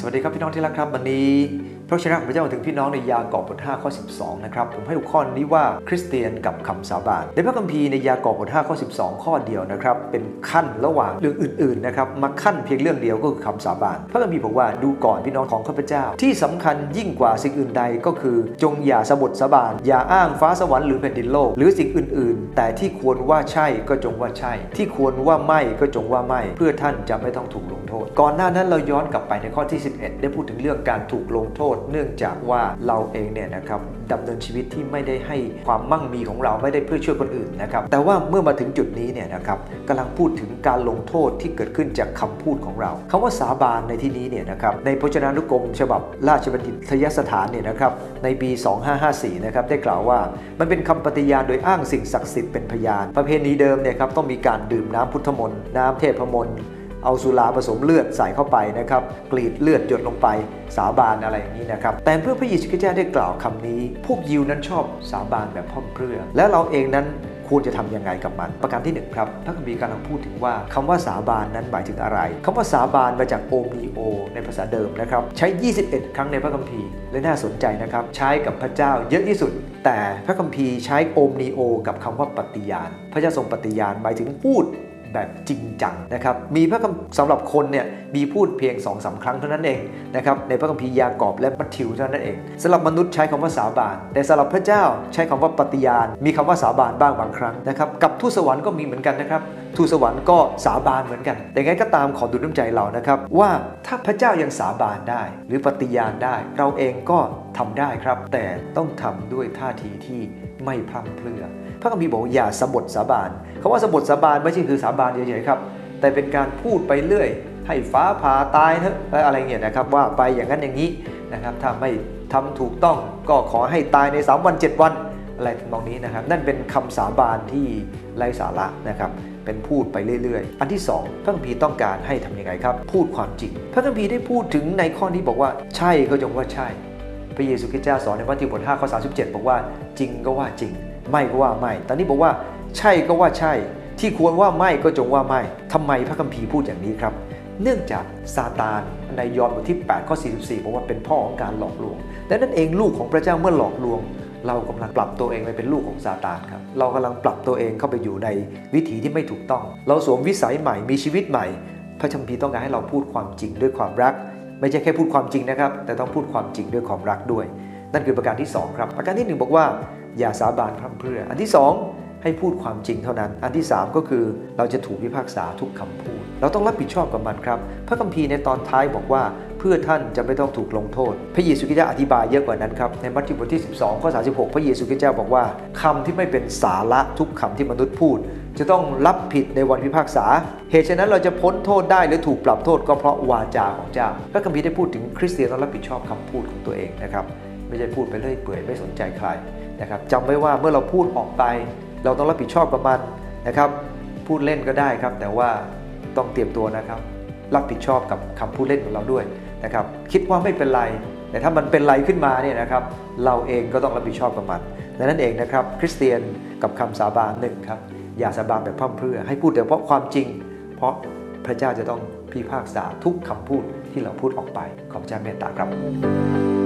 สวัสดีครับพี่น้องที่รักครับ วันนี้ พระชนะของพระเจ้ามาถึงพี่น้องในยากอบบท5ข้อ 12 นะครับ ผมให้หัวข้อนี้ว่าคริสเตียนกับคำสาบานในพระคัมภีร์ในยากอบบท5ข้อ 12 ข้อเดียวนะครับ เป็นขั้นระหว่างเรื่องอื่นๆนะครับมาขั้นเพียงเรื่องเดียวก็คือคำสาบานพระคัมภีร์บอกว่าดูก่อนพี่น้องของข้าพเจ้า ที่สำคัญยิ่งกว่าสิ่งอื่นใดก็คือ จงอย่าสะบดสาบานอย่าอ้างฟ้าสวรรค์หรือแผ่นดินโลกหรือสิ่งอื่น ๆ แต่ที่ควรว่าใช่ก็จงว่าใช่ ที่ควรว่าไม่ก็จงว่าไม่ เพื่อท่านจะไม่ต้องถูกลงโทษ ก่อนหน้านั้นเราย้อนกลับไปในข้อที่ 11 ได้พูดถึงเรื่องการถูกลงโทษเนื่องจากว่าเราเองเนี่ยนะครับดำเนินชีวิตที่ไม่ได้ให้ความมั่งมีของเราไม่ได้เพื่อช่วยคนอื่นนะครับแต่ว่าเมื่อมาถึงจุดนี้เนี่ยนะครับกำลังพูดถึงการลงโทษที่เกิดขึ้นจากคำพูดของเราคำว่าสาบานในที่นี้เนี่ยนะครับในพจนานุกรมฉบับราชบัณฑิตยสถานเนี่ยนะครับในปี 2554นะครับได้กล่าวว่ามันเป็นคำปฏิญาณโดยอ้างสิ่งศักดิ์สิทธิ์เป็นพยาน ประเพณีเดิมเนี่ยครับต้องมีการดื่มน้ำพุทธมนต์น้ำเทพมนต์ เอาสุราผสมเลือดใส่เข้าไปนะครับกรีดเลือดหยดลงไปสาบานอะไรอย่างนี้นะครับแต่เพื่อพระเยซูคริสต์เจ้าได้กล่าวคำนี้ พวกยิวนั้นชอบสาบานแบบพร่ำเพรื่อ และเราเองนั้นควรจะทำยังไงกับมัน ประการที่หนึ่งครับพระคัมภีร์กำลังพูดถึงว่าคำว่าสาบานนั้นหมายถึงอะไรคำว่าสาบานมาจากโอมีโอ ในภาษาเดิมนะครับ ใช้ 21 ครั้งในพระคัมภีร์และน่าสนใจนะครับ ใช้กับพระเจ้าเยอะที่สุด แต่พระคัมภีร์ใช้โอมนีโอ กับคำว่าปฏิญาณ พระเจ้าทรงปฏิญาณหมายถึงพูด แบบจริงจังนะครับมีพระคัมสำหรับคนเนี่ยมีพูดเพียง2อสาครั้งเท่านั้นเองนะครับในพระคัมภีร์ยากอบและมัทธิวเท่านั้นเองสำหรับมนุษย์ใช้คำว่าสาบาน แต่สำหรับพระเจ้าใช้คำว่าปฏิญาณ มีคำว่าสาบานบ้างบางครั้งนะครับกับทูตสวรรค์ก็มีเหมือนกันนะครับทูตสวรรค์ก็สาบานเหมือนกัน แต่ไงก็ตามขอดูน้ำใจเรานะครับว่าถ้าพระเจ้ายังสาบานได้ หรือปฏิญาณได้ เราเองก็ ทำได้ครับ แต่ต้องทำด้วยท่าทีที่ไม่พร่ำเพรื่อพระคัมภีร์บอกอย่าสบทสาบานคาว่าสบทสาบานไม่ใช่คือสาบานเฉยๆครับ แต่เป็นการพูดไปเรื่อย ให้ฟ้าผ่าตายเถอะอะไรเงี้ยนะครับ ว่าไปอย่างนั้นอย่างนี้นะครับถ้าไม่ทำถูกต้องก็ขอให้ตายใน 3 วัน 7 วันอะไรทำนองนี้นะครับ นั่นเป็นคำสาบานที่ไร้สาระนะครับเป็นพูดไปเรื่อยๆ อันที่ 2 พระคัมภีร์ต้องการให้ทำยังไงครับ พูดความจริง พระคัมภีร์ได้พูดถึงในข้อนี้บอกว่าใช่ก็จงว่าใช่ พระเยซูคริสต์เจ้าสอนในมัทธิวบท5ข้อ37 บอกว่าจริงก็ว่าจริง ไม่ก็ว่าไม่ ตอนนี้บอกว่าใช่ก็ว่าใช่ ที่ควรว่าไม่ก็จงว่าไม่ทำไมพระคัมภีร์พูดอย่างนี้ครับ เนื่องจากซาตานในยอห์นบทที่8ข้อ44บอกว่าเป็นพ่อของการหลอกลวงและนั่นเองลูกของพระเจ้าเมื่อหลอกลวง เรากำลังปรับตัวเองไปเป็นลูกของซาตานครับเรากำลังปรับตัวเองเข้าไปอยู่ในวิถีที่ไม่ถูกต้อง เราสวมวิสัยใหม่มีชีวิตใหม่ พระคัมภีร์ต้องการให้เราพูดความจริงด้วยความรัก ไม่ใช่แค่พูดความจริงนะครับ แต่ต้องพูดความจริงด้วยความรักด้วย นั่นคือประการที่ 2 ครับ ประการที่ 1 บอกว่า อย่าสาบานพร่ำเพรื่อ อันที่ 2 ให้พูดความจริงเท่านั้น อันที่ 3 ก็คือเราจะถูกพิพากษาทุกคำพูด เราต้องรับผิดชอบกับมันครับ พระคัมภีร์ในตอนท้ายบอกว่า เพื่อท่านจะไม่ต้องถูกลงโทษ พระเยซูคริสต์อธิบายเยอะกว่านั้นครับ ในมัทธิวบทที่ 12 ข้อ 36 พระเยซูคริสต์เจ้าบอกว่าคำที่ไม่เป็นสาระทุกคำที่มนุษย์พูด จะต้องรับผิดในวันพิพากษา เหตุฉะนั้นเราจะพ้นโทษได้หรือถูกปรับโทษก็เพราะวาจาของเจ้า พระคัมภีร์ได้พูดถึงคริสเตียนต้องรับผิดชอบคำพูดของตัวเองนะครับ ไม่ใช่พูดไปเรื่อยเปื่อยไม่สนใจใครนะครับจำไว้ว่าเมื่อเราพูดออกไป เราต้องรับผิดชอบกับมันนะครับ พูดเล่นก็ได้ครับ แต่ว่า ต้องเตรียมตัวนะครับ รับผิดชอบกับคำพูดเล่นของเราด้วยนะครับ คิดว่าไม่เป็นไร แต่ถ้ามันเป็นไรขึ้นมาเนี่ยนะครับ เราเองก็ต้องรับผิดชอบกับมันดังนั้นเองนะครับ คริสเตียนกับคำสาบานหนึ่งครับ อย่าสาบานแบบพร่ำเพรื่อ ให้พูดแต่เพราะความจริง เพราะพระเจ้าจะต้องพิพากษาทุกคำพูดที่เราพูดออกไป ขอบเจ้าเมตตาครับ